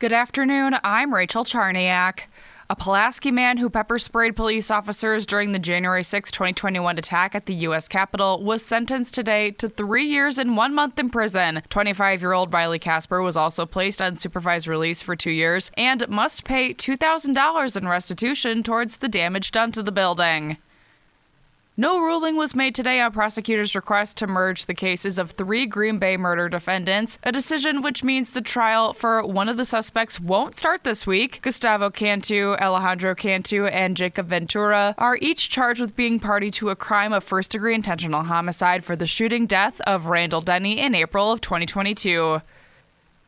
Good afternoon. I'm Rachel Charniak. A Pulaski man who pepper sprayed police officers during the January 6, 2021 attack at the U.S. Capitol was sentenced today to three years and one month in prison. 25 year old Riley Kasper was also placed on supervised release for two years and must pay $2,000 in restitution towards the damage done to the building. No ruling was made today on prosecutors' request to merge the cases of three Green Bay murder defendants, a decision which means the trial for one of the suspects won't start this week. Gustavo Cantu, Alejandro Cantu, and Jacob Ventura are each charged with being party to a crime of first degree intentional homicide for the shooting death of Randall Denny in April of 2022.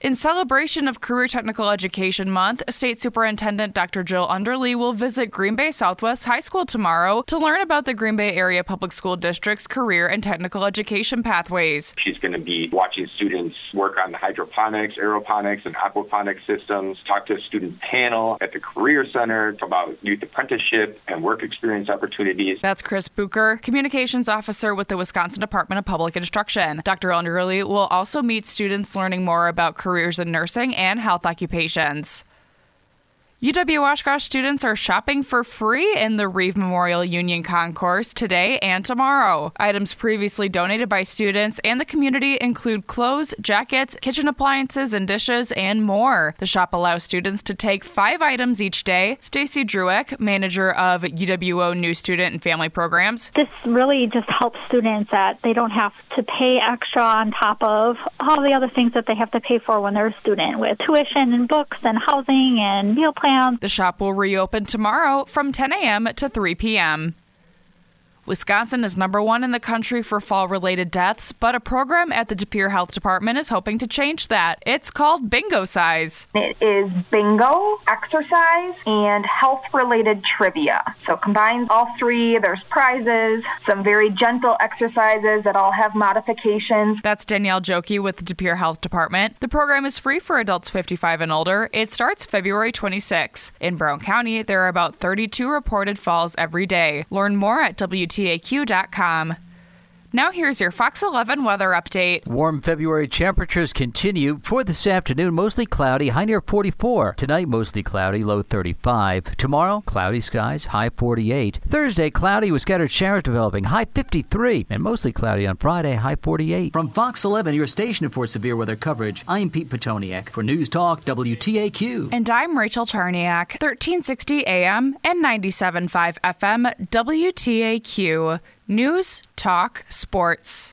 In celebration of Career Technical Education Month, State Superintendent Dr. Jill Underly will visit Green Bay Southwest High School tomorrow to learn about the Green Bay Area Public School District's career and technical education pathways. She's going to be watching students work on the hydroponics, aeroponics, and aquaponics systems, talk to a student panel at the Career Center about youth apprenticeship and work experience opportunities. That's Chris Bucher, Communications Officer with the Wisconsin Department of Public Instruction. Dr. Underly will also meet students learning more about career careers in nursing and health occupations. UW Oshkosh students are shopping for free in the Reeve Memorial Union Concourse today and tomorrow. Items previously donated by students and the community include clothes, jackets, kitchen appliances and dishes, and more. The shop allows students to take five items each day. Stacy Druick, manager of UWO New Student and Family Programs. This really just helps students that they don't have to pay extra on top of all the other things that they have to pay for when they're a student with tuition and books and housing and meal plans the shop will reopen tomorrow from 10 a.m. to 3 p.m. Wisconsin is number one in the country for fall related deaths, but a program at the De Pere Health Department is hoping to change that. It's called Bingocize. It is bingo, exercise, and health related trivia. So combines all three. There's prizes, some very gentle exercises that all have modifications. That's Danielle Jokey with the De Pere Health Department. The program is free for adults 55 and older. It starts February 26. In Brown County, there are about 32 reported falls every day. Learn more at WT WTAQ.com. Now here's your Fox 11 weather update. Warm February temperatures continue. For this afternoon, mostly cloudy, high near 44. Tonight, mostly cloudy, low 35. Tomorrow, cloudy skies, high 48. Thursday, cloudy with scattered showers developing, high 53. And mostly cloudy on Friday, high 48. From Fox 11, your station for severe weather coverage, I'm Pete Petoniak for News Talk WTAQ. And I'm Rachel Charniak, 1360 AM and 97.5 FM WTAQ. News, talk, sports.